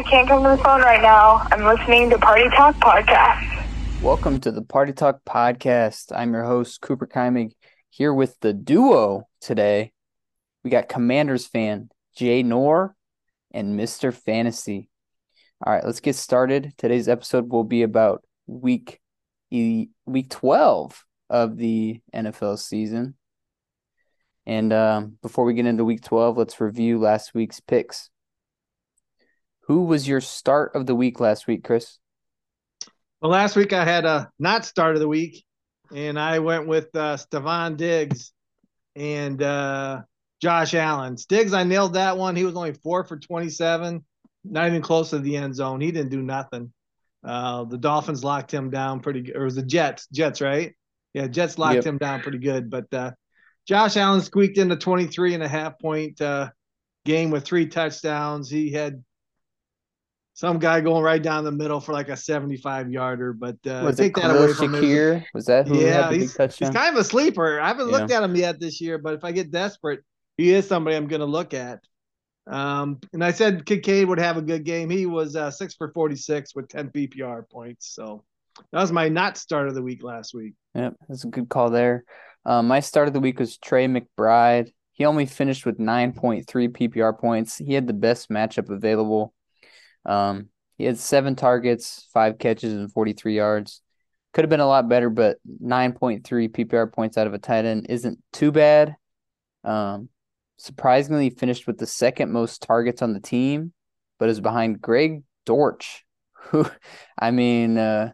you can't come to the phone right now. I'm listening to Party Talk Podcast. Welcome to the Party Talk Podcast. I'm your host, Cooper Keimig, here with the duo today. We got Commanders fan Jay Noor and Mr. Fantasy. All right, let's get started. Today's episode will be about week week 12 of the NFL season. And um, before we get into week 12, let's review last week's picks. Who was your start of the week last week, Chris? Well, last week I had a not start of the week, and I went with uh, Stefon Diggs and uh, Josh Allen. Diggs, I nailed that one. He was only four for 27, not even close to the end zone. He didn't do nothing. Uh, the Dolphins locked him down pretty good. Or it was the Jets? Jets, right? Yeah, Jets locked yep. him down pretty good. But uh, Josh Allen squeaked in the 23 and a half point uh, game with three touchdowns. He had some guy going right down the middle for like a 75 yarder, but uh, was take that away from Shakir? His, was that who yeah, he's, he's, kind of a sleeper. I haven't yeah. looked at him yet this year, but if I get desperate, he is somebody I'm going to look at. Um, and I said Kincaid would have a good game. He was uh, six for 46 with 10 PPR points. So that was my not start of the week last week. Yep, that's a good call there. Um, my start of the week was Trey McBride. He only finished with 9.3 PPR points. He had the best matchup available. Um, he had seven targets, five catches, and 43 yards. Could have been a lot better, but 9.3 PPR points out of a tight end isn't too bad. Um, surprisingly, finished with the second most targets on the team, but is behind Greg Dortch, who, I mean, uh,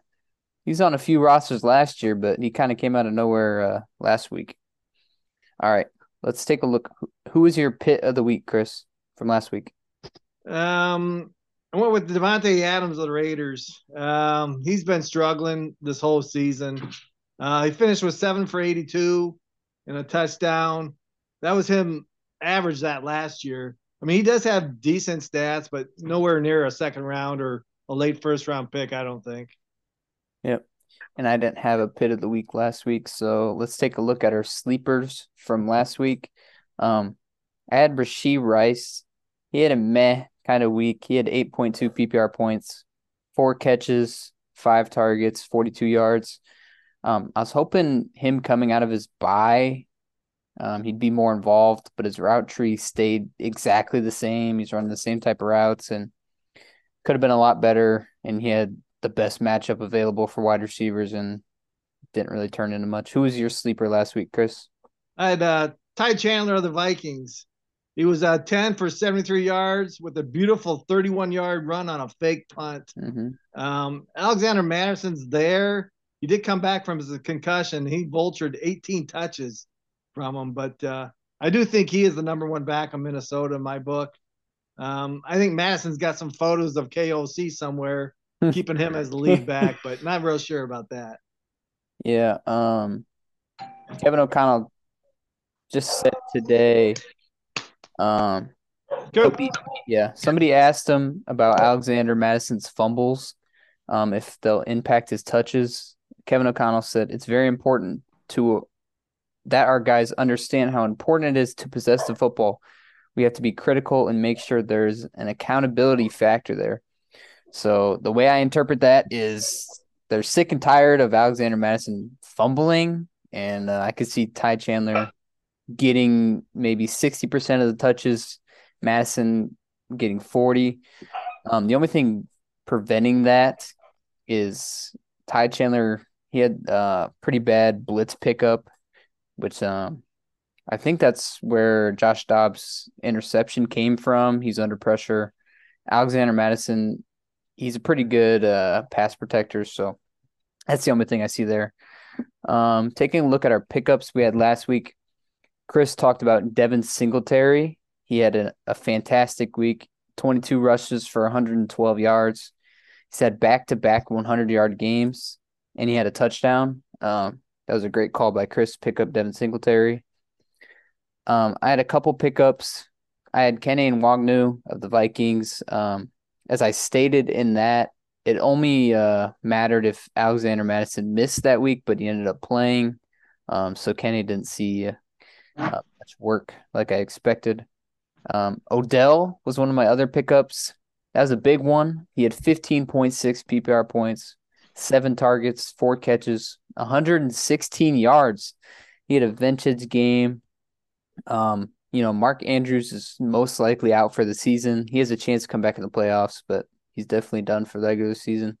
he's on a few rosters last year, but he kind of came out of nowhere uh, last week. All right, let's take a look. Who was your pit of the week, Chris, from last week? Um, I went with Davante Adams of the Raiders. Um, he's been struggling this whole season. Uh, he finished with seven for 82 and a touchdown. That was him average that last year. I mean, he does have decent stats, but nowhere near a second round or a late first round pick, I don't think. Yep. And I didn't have a pit of the week last week. So let's take a look at our sleepers from last week. Um, I had Rashee Rice. He had a meh kind of weak. He had 8.2 PPR points, four catches, five targets, 42 yards. Um, I was hoping him coming out of his bye, um, he'd be more involved, but his route tree stayed exactly the same. He's running the same type of routes and could have been a lot better. And he had the best matchup available for wide receivers and didn't really turn into much. Who was your sleeper last week, Chris? I had uh, Ty Chandler of the Vikings. He was uh, 10 for 73 yards with a beautiful 31 yard run on a fake punt. Mm-hmm. Um, Alexander Mattison's there. He did come back from his concussion. He vultured 18 touches from him, but uh, I do think he is the number one back in Minnesota in my book. Um, I think Mattison's got some photos of KOC somewhere keeping him as the lead back, but not real sure about that. Yeah. Um, Kevin O'Connell just said today um, somebody, yeah, somebody asked him about Alexander Mattison's fumbles, um, if they'll impact his touches. Kevin O'Connell said it's very important to that our guys understand how important it is to possess the football. We have to be critical and make sure there's an accountability factor there. So the way I interpret that is they're sick and tired of Alexander Mattison fumbling, and uh, I could see Ty Chandler getting maybe 60% of the touches, Mattison getting 40. Um, the only thing preventing that is Ty Chandler. He had uh pretty bad blitz pickup, which um I think that's where Josh Dobbs' interception came from. He's under pressure. Alexander Mattison, he's a pretty good uh, pass protector, so that's the only thing I see there. Um, taking a look at our pickups we had last week, Chris talked about Devin Singletary. He had a, a fantastic week 22 rushes for 112 yards. He's had back to back 100 yard games, and he had a touchdown. Um, that was a great call by Chris. Pick up Devin Singletary. Um, I had a couple pickups. I had Kene Nwangwu of the Vikings. Um, as I stated in that, it only uh, mattered if Alexander Mattison missed that week, but he ended up playing. Um, so Kenny didn't see uh, much work like I expected. Um, Odell was one of my other pickups. that was a big one. He had 15.6 PPR points, seven targets, four catches, 116 yards. He had a vintage game. Um, you know, Mark Andrews is most likely out for the season. He has a chance to come back in the playoffs, but he's definitely done for the regular season.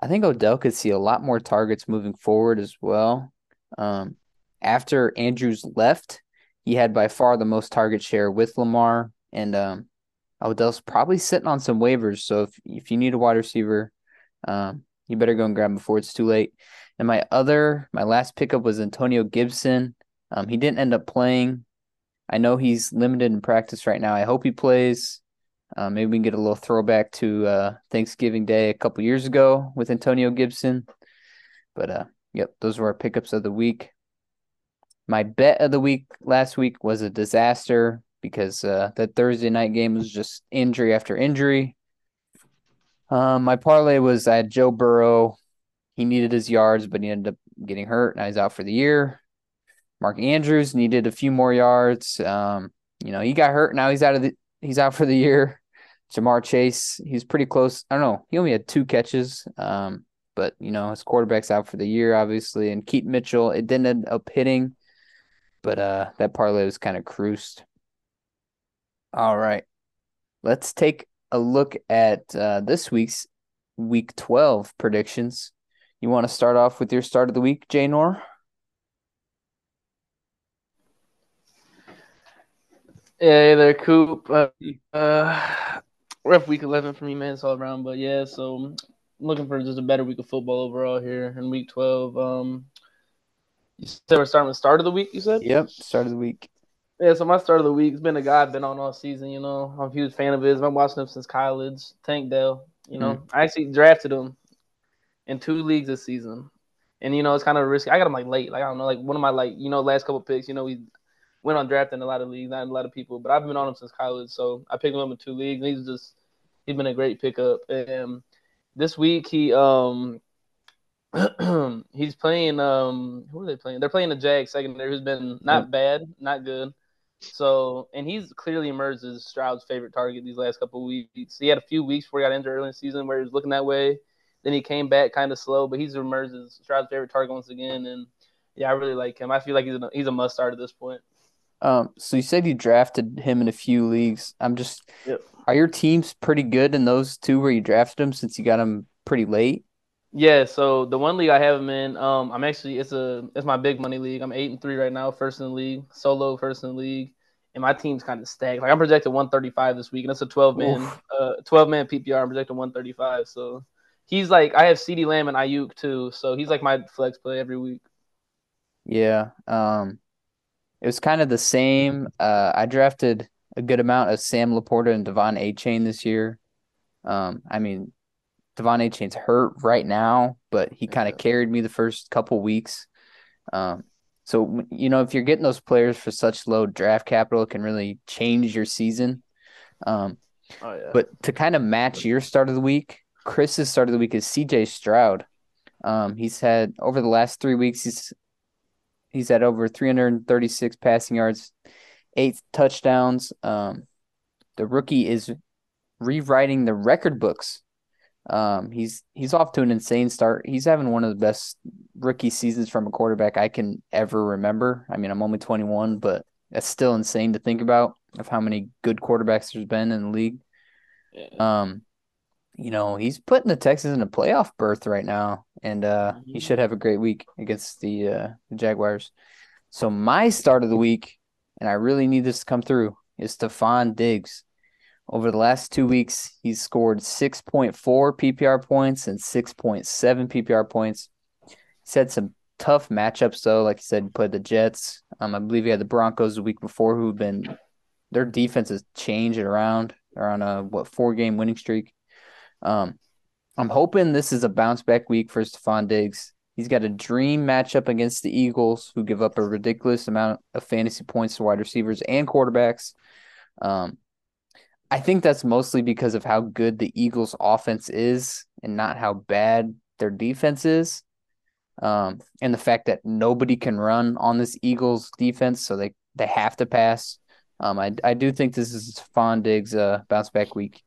I think Odell could see a lot more targets moving forward as well. Um, after Andrews left, he had by far the most target share with Lamar, and um, Odell's probably sitting on some waivers. So if if you need a wide receiver, um, you better go and grab him before it's too late. And my other, my last pickup was Antonio Gibson. Um, he didn't end up playing. I know he's limited in practice right now. I hope he plays. Uh, maybe we can get a little throwback to uh, Thanksgiving Day a couple years ago with Antonio Gibson. But uh, yep, those were our pickups of the week. My bet of the week last week was a disaster because uh, Thursday night game was just injury after injury. Um, my parlay was I had Joe Burrow. He needed his yards, but he ended up getting hurt. Now he's out for the year. Mark Andrews needed a few more yards. Um, you know, he got hurt. Now he's out of the he's out for the year. Ja'Marr Chase, he's pretty close. I don't know. He only had two catches. Um, but you know, his quarterback's out for the year, obviously. And Keaton Mitchell, it didn't end up hitting, but uh that parlay was kind of cruised. All right. Let's take a look at uh, this week's week 12 predictions. You want to start off with your start of the week, Jay Nor? Yeah, there, Coop. Uh, uh, rough week 11 for me, man. It's all around. But yeah, so I'm looking for just a better week of football overall here in week 12. Um, you said we're starting with the start of the week, you said? Yep, start of the week. Yeah, so my start of the week has been a guy I've been on all season. You know, I'm a huge fan of his. I've been watching him since college. Tank Dell. You know, mm. I actually drafted him in two leagues this season, and you know it's kind of risky. I got him like late. Like I don't know, like one of my like you know last couple picks. You know, we went on drafting a lot of leagues, not a lot of people, but I've been on him since college. So I picked him up in two leagues. And he's just he's been a great pickup. And this week he um he's playing um who are they playing? They're playing the Jag secondary who's been not bad, not good. So, and he's clearly emerged as Stroud's favorite target these last couple weeks. He had a few weeks before he got injured early in the season where he was looking that way. Then he came back kind of slow, but he's emerged as Stroud's favorite target once again. And yeah, I really like him. I feel like he's a, he's a must start at this point. Um, so you said you drafted him in a few leagues. I'm just, yep. are your teams pretty good in those two where you drafted him since you got him pretty late? Yeah, so the one league I have him in, um, I'm actually it's a it's my big money league. I'm eight and three right now, first in the league, solo first in the league, and my team's kind of stacked. Like I'm projected 135 this week, and it's a 12 man, uh, 12 man PPR. I'm projected 135, so he's like I have CeeDee Lamb and Aiyuk too, so he's like my flex play every week. Yeah, um, it was kind of the same. Uh, I drafted a good amount of Sam LaPorta and De'Von Achane this year. Um, I mean, De'Von Achane's hurt right now, but he kind of carried me the first couple weeks. Um, so you know, if you're getting those players for such low draft capital, it can really change your season. Um, oh, yeah. But to kind of match your start of the week, Chris's start of the week is C.J. Stroud. Um, he's had over the last three weeks, he's he's had over 336 passing yards, eight touchdowns. Um, the rookie is rewriting the record books um, he's he's off to an insane start. He's having one of the best rookie seasons from a quarterback I can ever remember. I mean, I'm only 21, but that's still insane to think about of how many good quarterbacks there's been in the league. Yeah. Um, you know, he's putting the Texans in a playoff berth right now, and uh, mm-hmm. he should have a great week against the, uh, the Jaguars. So my start of the week, and I really need this to come through, is Stefon Diggs. Over the last two weeks, he's scored 6.4 PPR points and 6.7 PPR points. He's had some tough matchups, though. Like you said, he played the Jets. Um, I believe he had the Broncos the week before, who've been their defense has changed around. They're on a what four game winning streak. Um, I'm hoping this is a bounce back week for Stefon Diggs. He's got a dream matchup against the Eagles, who give up a ridiculous amount of fantasy points to wide receivers and quarterbacks. Um, I think that's mostly because of how good the Eagles' offense is and not how bad their defense is. Um, and the fact that nobody can run on this Eagles defense, so they, they have to pass. Um, I, I do think this is Fawn Diggs' uh, bounce back week,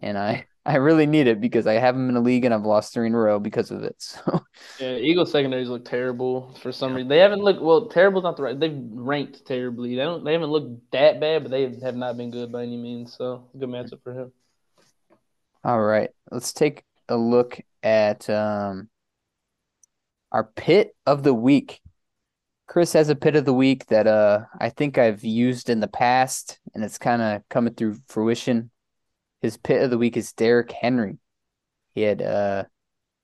and I I really need it because I have him in a league and I've lost three in a row because of it. So yeah, Eagles secondaries look terrible for some reason. They haven't looked well. Terrible's not the right. They've ranked terribly. They don't. They haven't looked that bad, but they have not been good by any means. So good matchup for him. All right, let's take a look at um, our pit of the week. Chris has a pit of the week that uh I think I've used in the past, and it's kind of coming through fruition. His pit of the week is Derrick Henry. He had uh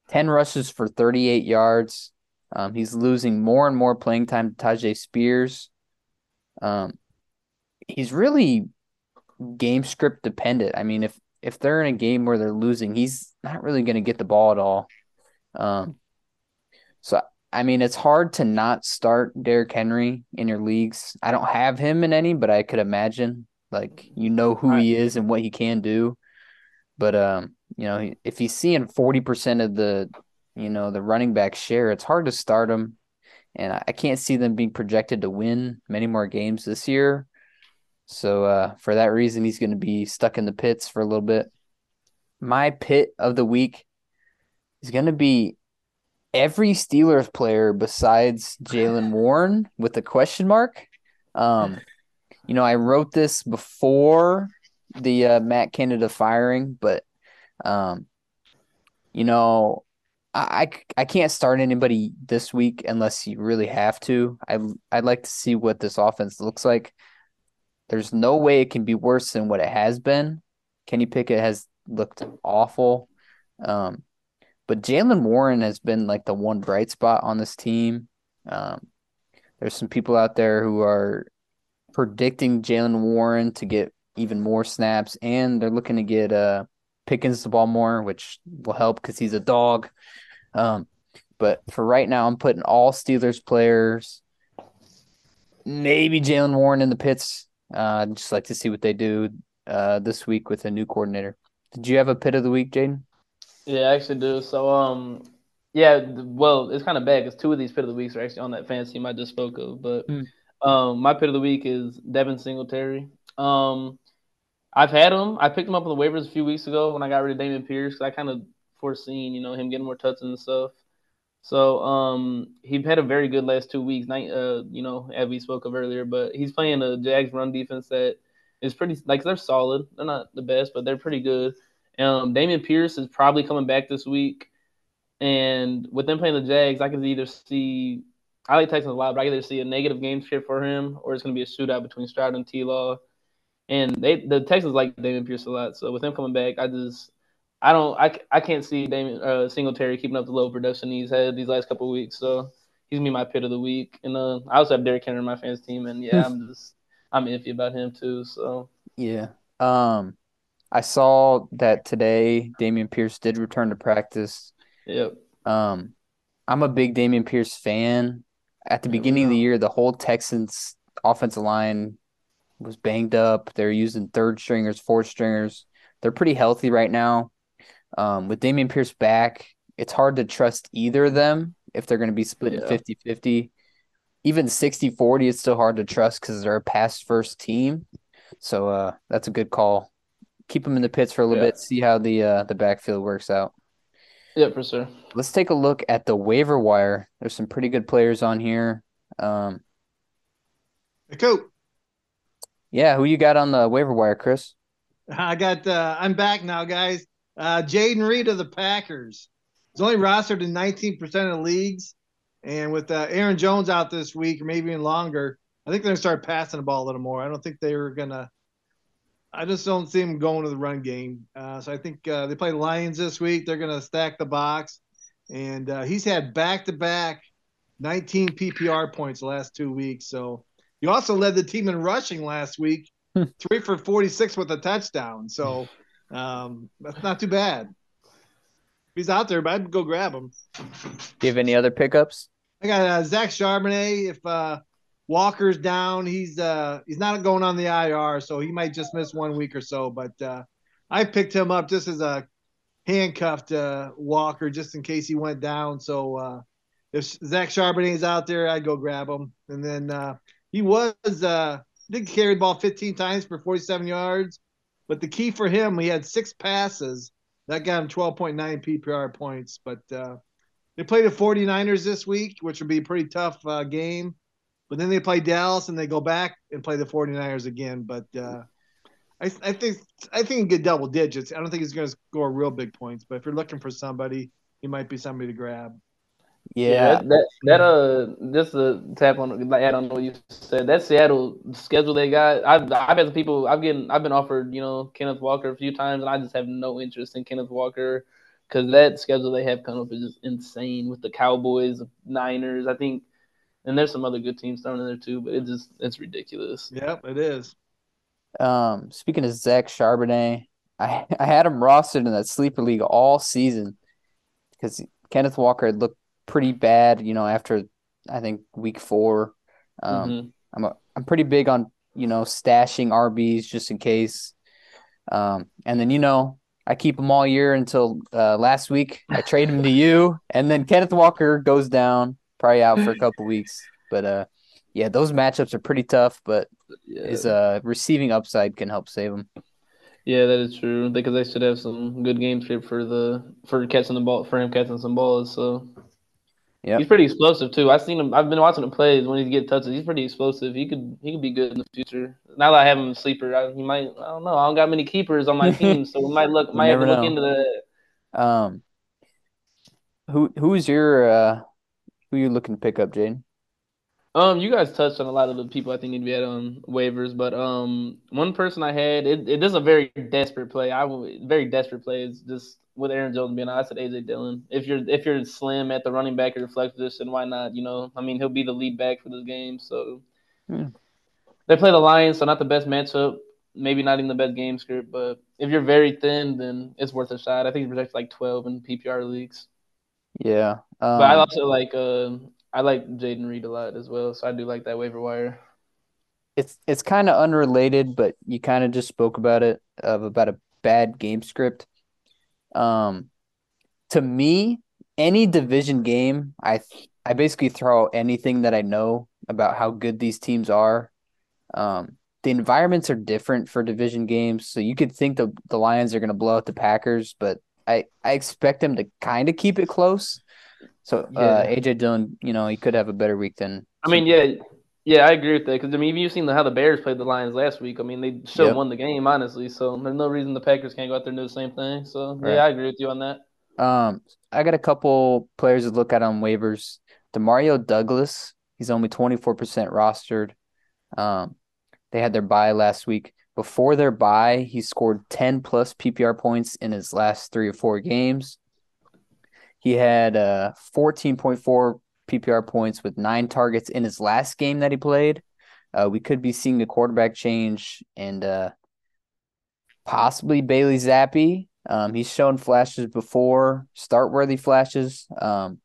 10 rushes for 38 yards. Um, he's losing more and more playing time to Tyjae Spears. Um, he's really game script dependent. I mean, if if they're in a game where they're losing, he's not really going to get the ball at all. Um, so I mean, it's hard to not start Derrick Henry in your leagues. I don't have him in any, but I could imagine like you know who he is and what he can do. But um, you know, if he's seeing forty percent of the, you know, the running back share, it's hard to start him. And I can't see them being projected to win many more games this year. So uh, for that reason, he's going to be stuck in the pits for a little bit. My pit of the week is going to be every Steelers player besides Jaylen Warren with a question mark. Um, you know, I wrote this before the uh, Matt Canada firing, but um, you know, I, I can't start anybody this week unless you really have to. I I'd like to see what this offense looks like. There's no way it can be worse than what it has been. Kenny Pickett has looked awful. Um, but Jaylen Warren has been like the one bright spot on this team. Um, there's some people out there who are predicting Jaylen Warren to get even more snaps, and they're looking to get uh, Pickens the ball more, which will help because he's a dog. Um, but for right now, I'm putting all Steelers players, maybe Jaylen Warren in the pits. Uh, I'd just like to see what they do uh, this week with a new coordinator. Did you have a pit of the week, Jaden? Yeah, I actually do. So, um, yeah, well, it's kind of bad because two of these pit of the weeks are actually on that fantasy team I just spoke of. But mm. Um, my pit of the week is Devin Singletary. Um, I've had him. I picked him up on the waivers a few weeks ago when I got rid of Dameon Pierce. I kind of foreseen, you know, him getting more touches and stuff. So um, he had a very good last two weeks. Night, uh, you know, as we spoke of earlier, but he's playing a Jags run defense that is pretty like they're solid. They're not the best, but they're pretty good. Um, Dameon Pierce is probably coming back this week, and with them playing the Jags, I can either see I like Texans a lot, but I either see a negative game script for him, or it's going to be a shootout between Stroud and T. Law. And they the Texans like Dameon Pierce a lot, so with him coming back, I just I don't I, I can't see Damon uh, Singletary keeping up the low production he's had these last couple weeks. So he's gonna be my pit of the week, and uh, I also have Derrick Henry in my fans team, and yeah, I'm just I'm iffy about him too. So yeah, um, I saw that today Dameon Pierce did return to practice. Yep. Um, I'm a big Dameon Pierce fan. At the beginning of the year, the whole Texans offensive line was banged up. They're using third stringers, fourth stringers. They're pretty healthy right now. Um, with Dameon Pierce back, it's hard to trust either of them if they're going to be split yeah. 50 50. Even 60 40 is still hard to trust because they're a pass first team. So uh, that's a good call keep them in the pits for a little yeah. bit, see how the uh, the backfield works out. Yeah, for sure. Let's take a look at the waiver wire. There's some pretty good players on here. Um, hey, Coop. Yeah, who you got on the waiver wire, Chris? I got. Uh, I'm back now, guys. Uh, Jayden Reed of the Packers. He's only rostered in 19% of leagues, and with uh, Aaron Jones out this week, or maybe even longer, I think they're gonna start passing the ball a little more. I don't think they were gonna I just don't see them going to the run game. Uh, so I think uh, they play the Lions this week. They're going to stack the box, and uh, he's had back to back 19 PPR points the last two weeks. So he also led the team in rushing last week, hmm. three for 46 with a touchdown. So um, that's not too bad. He's out there, but I'd go grab him. Do you have any other pickups? I got uh, Zach Charbonnet. If uh, Walker's down. He's uh he's not going on the IR, so he might just miss one week or so. But uh, I picked him up just as a handcuffed uh, Walker, just in case he went down. So uh, if Zach Charbonnet is out there, I'd go grab him. And then uh, he was uh, did carry the ball 15 times for 47 yards. But the key for him, he had six passes. That got him 12.9 PPR points. But uh, they played the 49ers this week, which would be a pretty tough uh, game. But then they play Dallas and they go back and play the 49ers again. But uh, I, I, think I think he get double digits. I don't think he's going to score real big points. But if you're looking for somebody, he might be somebody to grab. Yeah, yeah that, that, that uh, just a tap on add on what you said. That Seattle schedule they got. I've I've had people. I've getting I've been offered you know Kenneth Walker a few times, and I just have no interest in Kenneth Walker because that schedule they have come up is just insane with the Cowboys, Niners. I think, and there's some other good teams thrown in there too, but it just it's ridiculous. Yep, it is. Um, speaking of Zach Charbonnet, I I had him rostered in that sleeper league all season because Kenneth Walker had looked pretty bad, you know, after I think week four. Um, mm-hmm. I'm a, I'm pretty big on you know stashing RBs just in case. Um, and then you know I keep them all year until uh, last week. I trade them to you, and then Kenneth Walker goes down, probably out for a couple weeks. But uh, yeah, those matchups are pretty tough. But yeah. his uh receiving upside can help save him. Yeah, that is true. Because they should have some good game script for the for catching the ball for him catching some balls. So yeah, he's pretty explosive too. I've seen him. I've been watching him play when he get touches. He's pretty explosive. He could he could be good in the future. Now that I have him sleeper, I, he might. I don't know. I don't got many keepers on my team, so we might look might have to know. look into that. Um, who who's your uh who you looking to pick up, Jane? Um, you guys touched on a lot of the people I think need to be had on waivers, but um, one person I had it, it is a very desperate play. I very desperate play is just with Aaron Jones being I said AJ Dillon. If you're if you're slim at the running back or flex position, why not? You know, I mean, he'll be the lead back for this game. So hmm. they play the Lions, so not the best matchup. Maybe not even the best game script, but if you're very thin, then it's worth a shot. I think he projects like 12 in PPR leagues. Yeah, um, but I um, also like uh, I like Jayden Reed a lot as well, so I do like that waiver wire. It's it's kind of unrelated, but you kind of just spoke about it of about a bad game script. Um, to me, any division game, I I basically throw anything that I know about how good these teams are. Um, the environments are different for division games, so you could think the the Lions are going to blow out the Packers, but I I expect them to kind of keep it close. So uh, yeah. AJ Dillon, you know, he could have a better week than. I mean, yeah, yeah, I agree with that because I mean, you've seen the, how the Bears played the Lions last week. I mean, they still yep. won the game, honestly. So there's no reason the Packers can't go out there and do the same thing. So right. yeah, I agree with you on that. Um, I got a couple players to look at on waivers. Demario Douglas, he's only 24% rostered. Um, they had their bye last week. Before their bye, he scored 10 plus PPR points in his last three or four games. He had uh 14.4 PPR points with nine targets in his last game that he played. Uh, we could be seeing a quarterback change and uh, possibly Bailey Zappe. Um, he's shown flashes before, start worthy flashes. Um,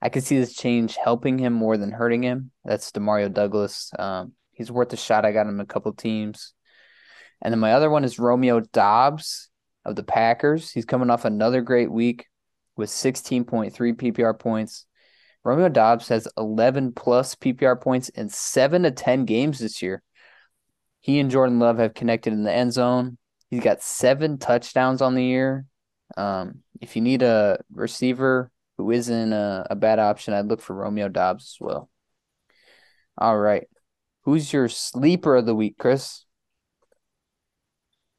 I could see this change helping him more than hurting him. That's Demario Douglas. Um, he's worth a shot. I got him a couple teams. And then my other one is Romeo Doubs of the Packers. He's coming off another great week with 16.3 PPR points. Romeo Doubs has 11 plus PPR points in seven to 10 games this year. He and Jordan Love have connected in the end zone. He's got seven touchdowns on the year. Um, if you need a receiver who isn't a, a bad option, I'd look for Romeo Doubs as well. All right. Who's your sleeper of the week, Chris?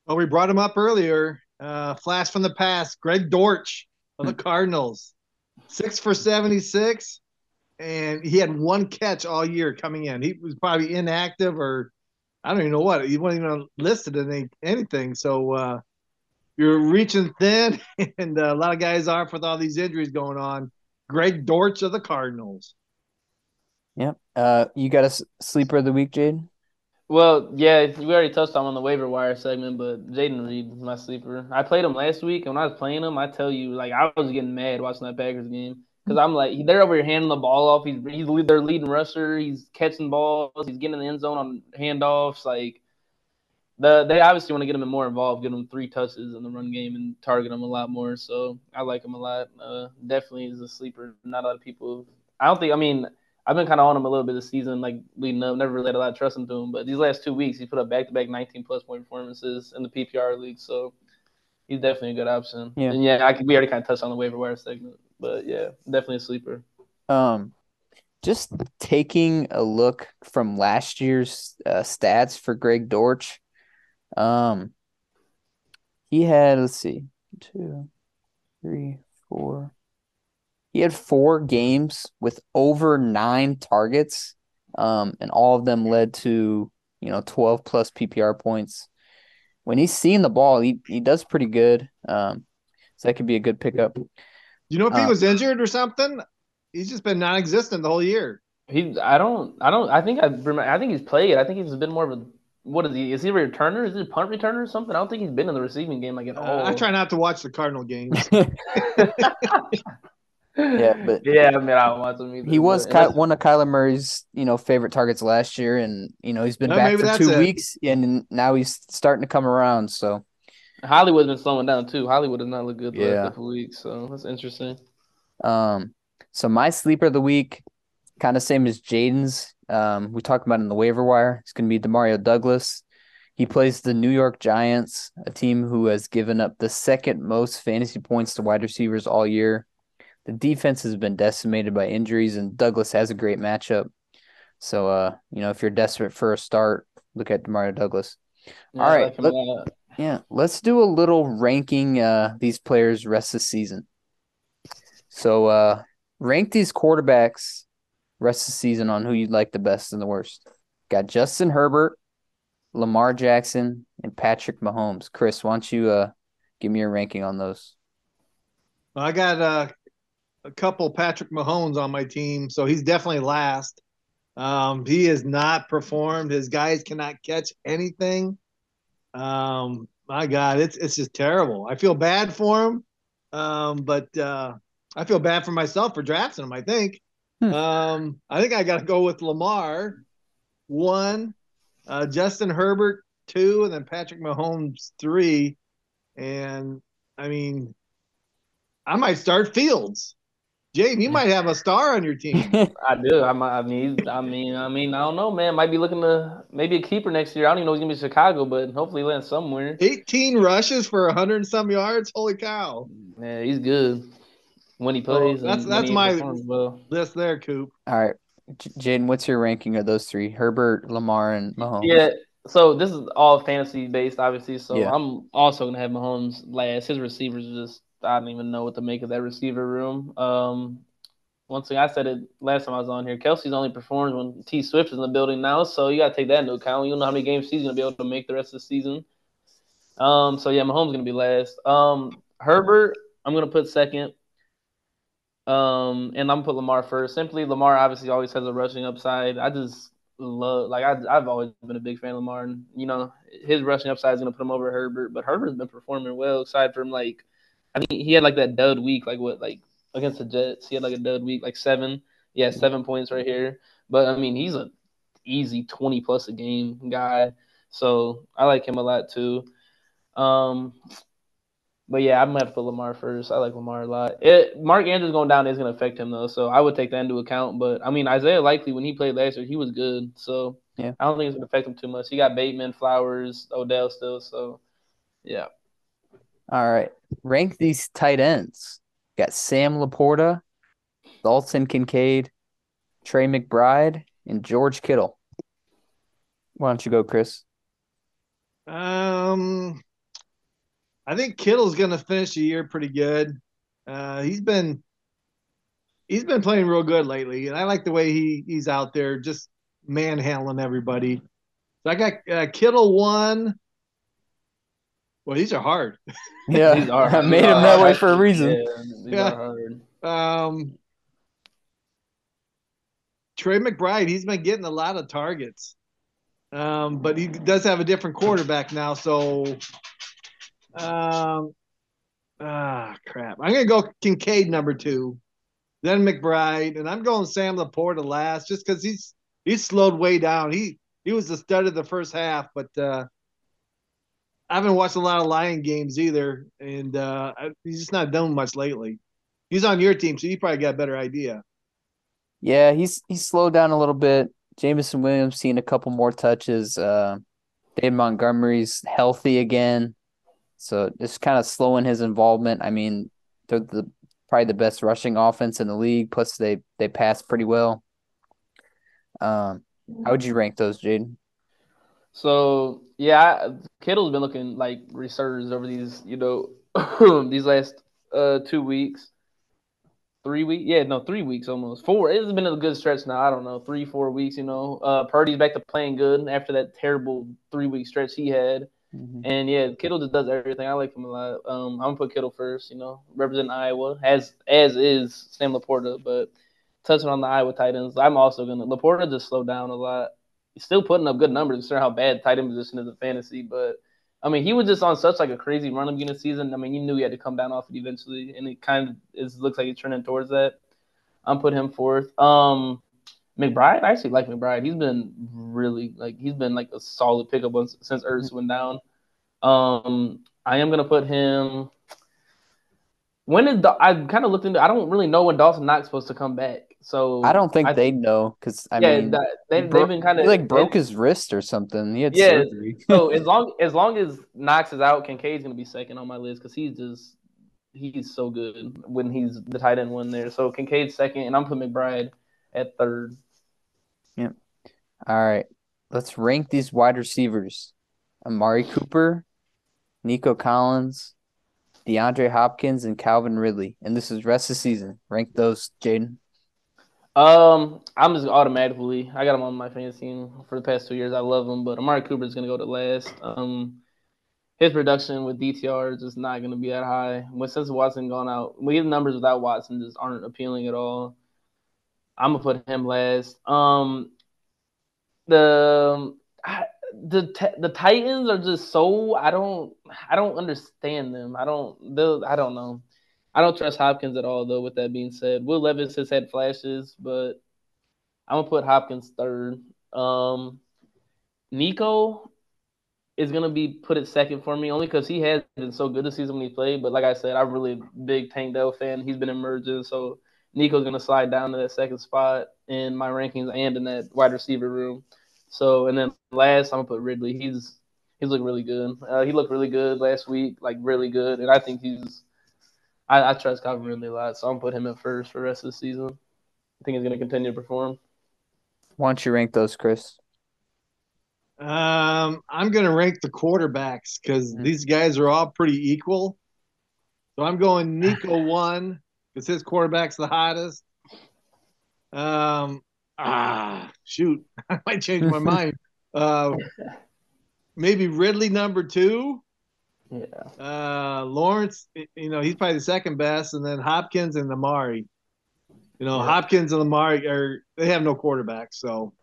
Well, we brought him up earlier. Uh, flash from the past, Greg Dortch of the Cardinals six for 76, and he had one catch all year coming in. He was probably inactive or I don't even know what. He wasn't even listed in any, anything. So uh, you're reaching thin, and uh, a lot of guys are with all these injuries going on. Greg Dortch of the Cardinals. Yep. Uh, you got a sleeper of the week, Jade? Well, yeah, we already touched on the waiver wire segment, but Jayden Reed is my sleeper. I played him last week, and when I was playing him, I tell you, like I was getting mad watching that Packers game because I'm like, they're over here handing the ball off. He's he's their leading rusher. He's catching balls. He's getting in the end zone on handoffs. Like the they obviously want to get him more involved, get him three touches in the run game, and target him a lot more. So I like him a lot. Uh, definitely is a sleeper. Not a lot of people. I don't think. I mean, I've been kind of on him a little bit this season, like leading up. Never really had a lot of trust into him, but these last two weeks, he put up back to back 19 plus point performances in the PPR league. So he's definitely a good option. Yeah. And yeah, I could, we already kind of touched on the waiver wire segment, but yeah, definitely a sleeper. Um, just taking a look from last year's uh, stats for Greg Dortch. Um, he had let's see, two, three, four. He had four games with over nine targets, um, and all of them led to you know twelve plus PPR points. When he's seeing the ball, he he does pretty good. Um, so that could be a good pickup. Do you know if he Uh, was injured or something? He's just been non-existent the whole year. He, I don't, I don't, I think I remember, I think he's played. I think he's been more of a, what is he? Is he a returner? Is he a punt returner or something? I don't think he's been in the receiving game like at Uh, all. I try not to watch the Cardinal games. Yeah, but- yeah, I mean, I want him either. He was Ky- one of Kyler Murray's, you know, favorite targets last year, and you know he's been Oh, back for two it. weeks, and now he's starting to come around. So Hollywood's been slowing down too. Hollywood does not look good the Yeah. last couple weeks, so that's interesting. Um, so my sleeper of the week, kind of same as Jaden's. Um, we talked about in the waiver wire. It's going to be Demario Douglas. He plays the New York Giants, a team who has given up the second most fantasy points to wide receivers all year. The defense has been decimated by injuries, and Douglas has a great matchup. So, uh, you know, if you're desperate for a start, look at Demario Douglas. Yeah, All I right, like him let- Yeah, let's do a little ranking uh these players rest of the season. So uh rank these quarterbacks rest of the season on who you'd like the best and the worst. Got Justin Herbert, Lamar Jackson, and Patrick Mahomes. Chris, why don't you uh give me your ranking on those? Well, I got uh, a couple Patrick Mahomes on my team, so he's definitely last. Um, he has not performed. His guys cannot catch anything. Um, my God, it's it's just terrible. I feel bad for him, um, but uh, I feel bad for myself for drafting him. I think. Hmm. Um, I think I got to go with Lamar, one, uh, Justin Herbert two, and then Patrick Mahomes three. And I mean, I might start Fields. Jane, you might have a star on your team. I do. I, might, I mean, I mean, I mean, I don't know, man. Might be looking to maybe a keeper next year. I don't even know if he's gonna be Chicago, but hopefully land somewhere. 18 rushes for 100 and some yards. Holy cow. Yeah, he's good when he So plays. that's- that's my- performs well. This there, Coop. All right. J- Jaden, what's your ranking of those three? Herbert, Lamar, and Mahomes. Yeah. So this is all fantasy based, obviously. So Yeah. I'm also gonna have Mahomes last. His receivers just I don't even know what to make of that receiver room. Um, again, I said it last time I was on here. Kelce's only performs when T Swift is in the building now, so you gotta take that into account. You don't know how many games he's gonna be able to make the rest of the season. Um, so yeah, Mahomes gonna be last. Um, Herbert, I'm gonna put second. Um, and I'm gonna put Lamar first. Simply, Lamar obviously always has a rushing upside. I just love, like, I, I've always been a big fan of Lamar, and you know, his rushing upside is gonna put him over Herbert. But Herbert's been performing well, aside from like, I mean, he had like that dud week, like what, like against the Jets, he had like a dud week, like seven, yeah, seven points right here. But I mean, he's a easy twenty plus a game guy, so I like him a lot too. Um, but yeah, I'm gonna have to put Lamar first. I like Lamar a lot. It, Mark Andrews going down is gonna affect him though, so I would take that into account. But I mean, Isaiah Likely when he played last year, he was good. So Yeah. I don't think it's gonna affect him too much. He got Bateman, Flowers, Odell still. So yeah, All right. Rank these tight ends. Got Sam Laporta, Dalton Kincaid, Trey McBride, and George Kittle. Why don't you go, Chris? Um, I think Kittle's going to finish the year pretty good. Uh, he's been he's been playing real good lately, and I like the way he he's out there just manhandling everybody. So I got uh, Kittle one. Well, these are hard. Yeah, These are- I made him are that way for a reason. Yeah, these Yeah. are hard. Um, Trey McBride, he's been getting a lot of targets, um, but he does have a different quarterback now. So, um, ah, crap. I'm gonna go Kincaid number two, then McBride, and I'm going Sam Laporta last, just because he's he's slowed way down. He he was the stud of the first half, but uh, I haven't watched a lot of Lion games either, and uh, he's just not done much lately. He's on your team, so you probably got a better idea. Yeah, he's he's slowed down a little bit. Jameson Williams seen a couple more touches. Uh, Dave Montgomery's healthy again, so it's kind of slowing his involvement. I mean, they're the probably the best rushing offense in the league. Plus, they they pass pretty well. Um, how would you rank those, Jaden? So yeah, Kittle's been looking like resurged over these, you know, these last uh two weeks, three weeks. Yeah, no, three weeks almost. Four. It's been a good stretch now. I don't know, three, four weeks. You know, uh, Purdy's back to playing good after that terrible three week stretch he had. Mm-hmm. And yeah, Kittle just does everything. I like him a lot. Um, I'm gonna put Kittle first. You know, representing Iowa as as is Sam LaPorta, but touching on the Iowa Titans, I'm also gonna LaPorta just slowed down a lot. He's still putting up good numbers, considering how bad tight end position is in fantasy. But I mean, he was just on such like a crazy run of unit season. I mean, you knew he had to come down off it eventually, and it kind of is looks like he's turning towards that. I'm putting him fourth. Um, McBride, I actually like McBride. He's been really like he's been like a solid pickup since Ertz went down. Um, I am gonna put him. When is the, I kind of looked into? I don't really know when Dawson Knox supposed to come back. So I don't think I, they know because I yeah, mean, that, they, have been kind of like broke his wrist or something. He had yeah, surgery. so as long as long as Knox is out, Kincaid's gonna be second on my list because he's just he's so good when he's the tight end one there. So Kincaid's second, and I'm putting McBride at third. Yep. All right. Let's rank these wide receivers. Amari Cooper, Nico Collins, DeAndre Hopkins, and Calvin Ridley. And this is rest of the season. Rank those, Jaden. Um, I'm just automatically. I got him on my fantasy team for the past two years. I love him, but Amari Cooper is gonna go to last. Um, his production with DTR is just not gonna be that high. When since Watson gone out, we his numbers without Watson just aren't appealing at all. I'm gonna put him last. Um, the the the Titans are just so I don't I don't understand them. I don't I don't know. I don't trust Hopkins at all though. With that being said, Will Levis has had flashes, but I'm gonna put Hopkins third. Um, Nico is gonna be put at second for me only because he has been so good this season when he played. But like I said, I'm really big Tank Dell fan. He's been emerging, so Nico's gonna slide down to that second spot in my rankings and in that wide receiver room. So and then last, I'm gonna put Ridley. He's he's looked really good. Uh, he looked really good last week, like really good, and I think he's. I, I trust Calvin Ridley a lot, so I'm gonna put him at first for the rest of the season. I think he's gonna continue to perform. Why don't you rank those, Chris? Um, I'm gonna rank the quarterbacks because mm-hmm. these guys are all pretty equal. So I'm going Nico one because his quarterback's the hottest. Um, ah, shoot, I might change my mind. Uh, maybe Ridley number two. Yeah. Uh, Lawrence, you know, he's probably the second best, and then Hopkins and Amari. You know, yeah. Hopkins and Amari are they have no quarterback, so.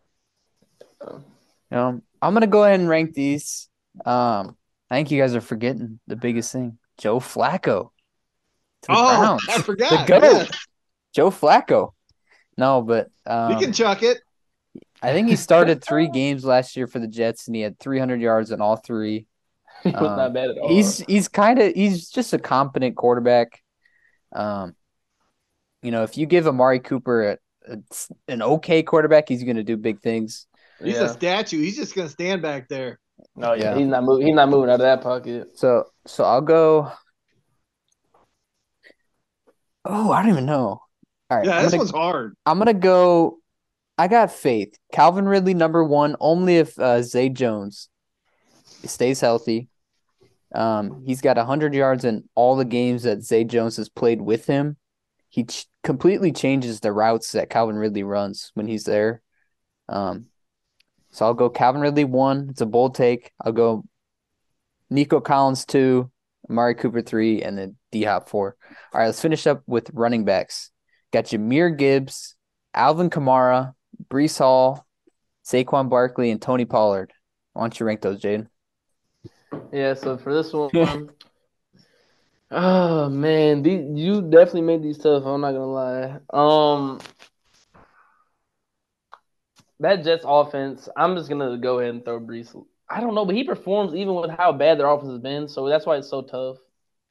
Um, I'm gonna go ahead and rank these. Um, I think you guys are forgetting the biggest thing: Joe Flacco. Oh, Browns. I forgot. The goat. Joe Flacco. No, but um, you can chuck it. I think he started three games last year for the Jets, and he had 300 yards in all three. He was um, not bad at all. He's he's kind of he's just a competent quarterback. Um, you know, if you give Amari Cooper a, a, an okay quarterback, he's going to do big things. He's yeah. a statue. He's just going to stand back there. No, yeah, he's not moving. He's not moving out of that pocket. So, so I'll go. Oh, I don't even know. All right. Yeah, I'm this gonna, one's hard. I'm gonna go. I got faith. Calvin Ridley number one only if uh, Zay Jones stays healthy. Um, he's got 100 yards in all the games that Zay Jones has played with him. He ch- completely changes the routes that Calvin Ridley runs when he's there. Um, so I'll go Calvin Ridley one. It's a bold take. I'll go Nico Collins two, Amari Cooper three, and then D Hop four. All right, let's finish up with running backs. Got Jahmyr Gibbs, Alvin Kamara, Breece Hall, Saquon Barkley, and Tony Pollard. Why don't you rank those, Jaden? Yeah, so for this one, oh man, these, you definitely made these tough. I'm not gonna lie. Um, that Jets offense, I'm just gonna go ahead and throw Breece. I don't know, but he performs even with how bad their offense has been, so that's why it's so tough.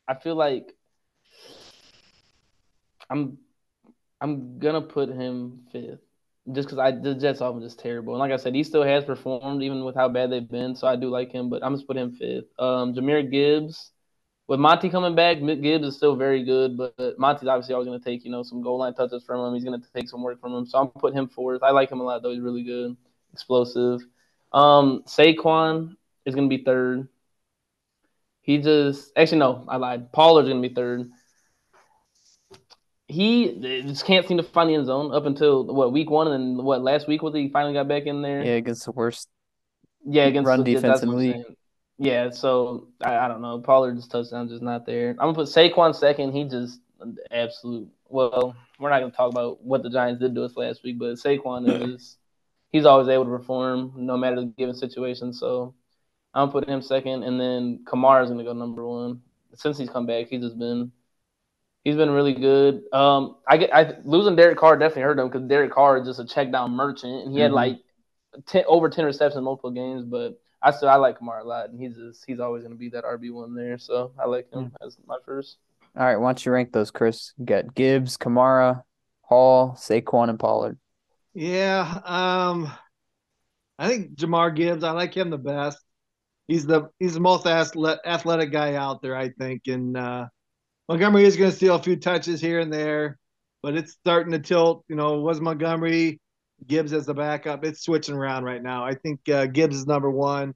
I feel like I'm I'm gonna put him fifth, just because I the Jets offense is terrible. And like I said, he still has performed even with how bad they've been. So I do like him, but I'm just put him fifth. Um, Jahmyr Gibbs, with Monty coming back, Gibbs is still very good, but Monty's obviously always gonna take you know some goal line touches from him. He's gonna take some work from him. So I'm putting him fourth. I like him a lot though. He's really good, explosive. Um, Saquon is gonna be third. He just actually no, I lied. Pollard's gonna be third he just can't seem to find the end zone up until what week one and then what last week was he finally got back in there. Yeah, against the worst. Yeah, against run the, defense in the league. Yeah, so I, I don't know. Pollard's touchdown just not there. I'm gonna put Saquon second. He just absolute. Well, we're not gonna talk about what the Giants did to us last week, but Saquon is he's always able to perform no matter the given situation. So I'm putting him second, and then Kamara's gonna go number one. Since he's come back, he's just been He's been really good. Um, I get I losing Derek Carr definitely hurt him because Derek Carr is just a check down merchant, and he mm-hmm. had like 10, over ten receptions in multiple games. But I still I like Kamara a lot, and he's just he's always going to be that RB one there. So I like him mm-hmm. as my first. All right, why don't you rank those, Chris? You got Gibbs, Kamara, Hall, Saquon, and Pollard. Yeah, um, I think Jahmyr Gibbs. I like him the best. He's the he's the most athletic guy out there, I think, and uh, Montgomery is going to steal a few touches here and there, but it's starting to tilt. You know, was Montgomery Gibbs as the backup? It's switching around right now. I think uh, Gibbs is number one,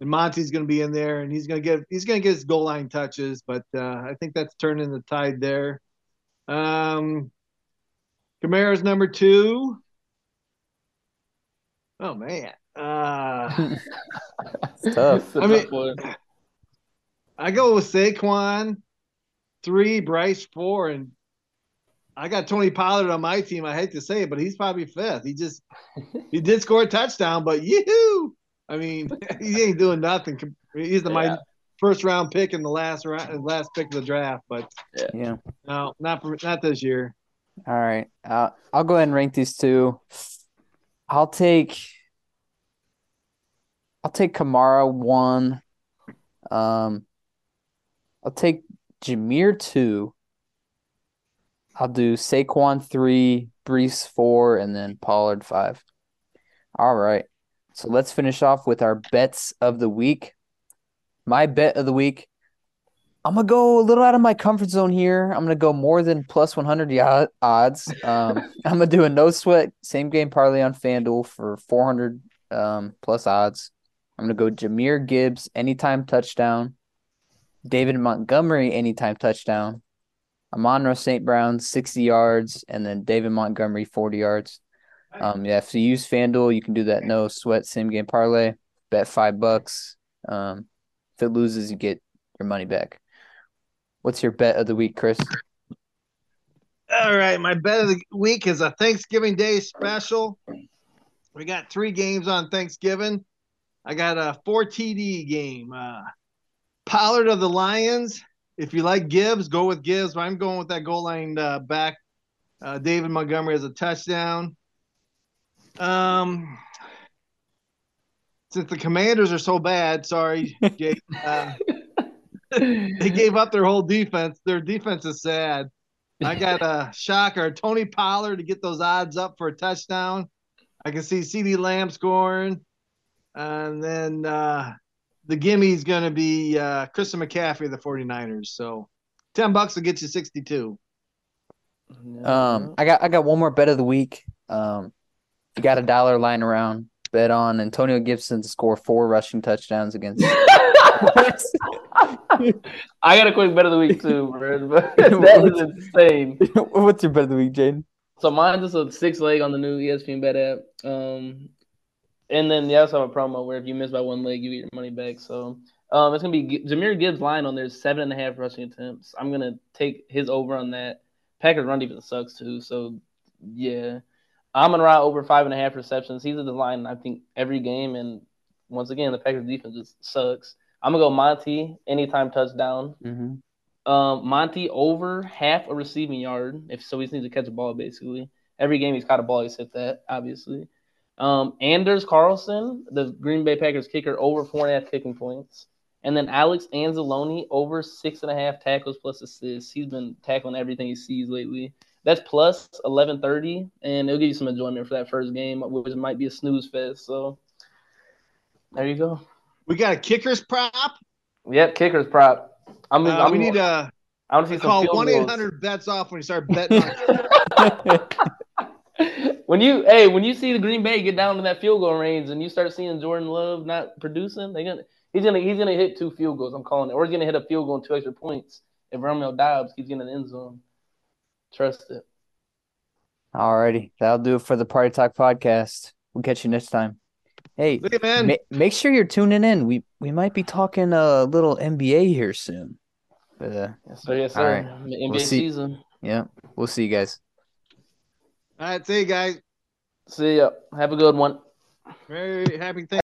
and Monty's going to be in there, and he's going to get he's going to get his goal line touches. But uh, I think that's turning the tide there. Um, Kamara's number two. Oh man, uh, tough. I mean, I go with Saquon three, Breece four, and I got Tony Pollard on my team. I hate to say it, but he's probably fifth. He just he did score a touchdown, but you, I mean, he ain't doing nothing. He's the, yeah. my first round pick in the last round, last pick of the draft. But yeah, no, not for not this year. All right, uh, I'll go ahead and rank these two. I'll take I'll take Kamara one. Um, I'll take Jahmyr two. I'll do Saquon three, Breece four, and then Pollard five. All right. So let's finish off with our bets of the week. My bet of the week. I'm gonna go a little out of my comfort zone here. I'm gonna go more than plus 100 odds. Um, I'm gonna do a no sweat same game parlay on FanDuel for 400 um, plus odds. I'm gonna go Jahmyr Gibbs anytime touchdown. David Montgomery anytime touchdown. Amon-Ra St. Brown 60 yards, and then David Montgomery 40 yards. Um, yeah, if you use FanDuel, you can do that no sweat same game parlay. Bet five bucks. Um, if it loses, you get your money back. What's your bet of the week, Chris? All right, my bet of the week is a Thanksgiving Day special. We got three games on Thanksgiving. I got a four TD game. Uh, Pollard of the Lions. If you like Gibbs, go with Gibbs. But I'm going with that goal line uh, back. Uh, David Montgomery has a touchdown. Um, since the Commanders are so bad, sorry, Jake. Uh, they gave up their whole defense. Their defense is sad. I got a shocker, Tony Pollard to get those odds up for a touchdown. I can see CeeDee Lamb scoring, and then uh, the gimme is going to be uh, Christian McCaffrey of the 49ers. So 10 bucks will get you 62. Um, I got I got one more bet of the week. Um, you got a dollar lying around. Bet on Antonio Gibson to score four rushing touchdowns against. I got a quick bet of the week too, bro. that is insane. What's your bet of the week, Jaden? So mine's just a six leg on the new ESPN bet app. Um, and then they also have a promo where if you miss by one leg, you get your money back. So um, it's gonna be Jahmyr Gibbs line on there seven and a half rushing attempts. I'm gonna take his over on that. Packers run defense sucks too, so yeah. I'm gonna ride over five and a half receptions. He's at the line, I think, every game. And once again, the Packers defense just sucks. I'm gonna go Monty anytime touchdown. Mm-hmm. Um, Monty over half a receiving yard. If so, he needs to catch a ball basically. Every game he's caught a ball, he's hit that obviously. Um, Anders Carlson, the Green Bay Packers kicker, over four and a half kicking points. And then Alex Anzalone over six and a half tackles plus assists. He's been tackling everything he sees lately. that's plus eleven thirty, and it'll give you some enjoyment for that first game, which might be a snooze fest. So there you go. We got a kickers prop. Yep, kickers prop. I'm. Uh, I'm we need to I want to see some call one eight hundred bets off when you start betting. on when you hey, when you see the Green Bay get down to that field goal range and you start seeing Jordan Love not producing, they gonna he's gonna he's gonna hit two field goals. I'm calling it, or he's gonna hit a field goal and two extra points. If Romeo Doubs keeps getting an end zone, trust it. Alrighty, that'll do it for the Party Talk podcast. We'll catch you next time. Hey, Look at man. ma- make sure you're tuning in. We we might be talking a little NBA here soon. But uh, Yes, sir. Yes, sir. right. NBA We'll see. season. yeah, we'll see you guys. All right, see you guys. See ya. Have a good one. Very happy. Thanksgiving.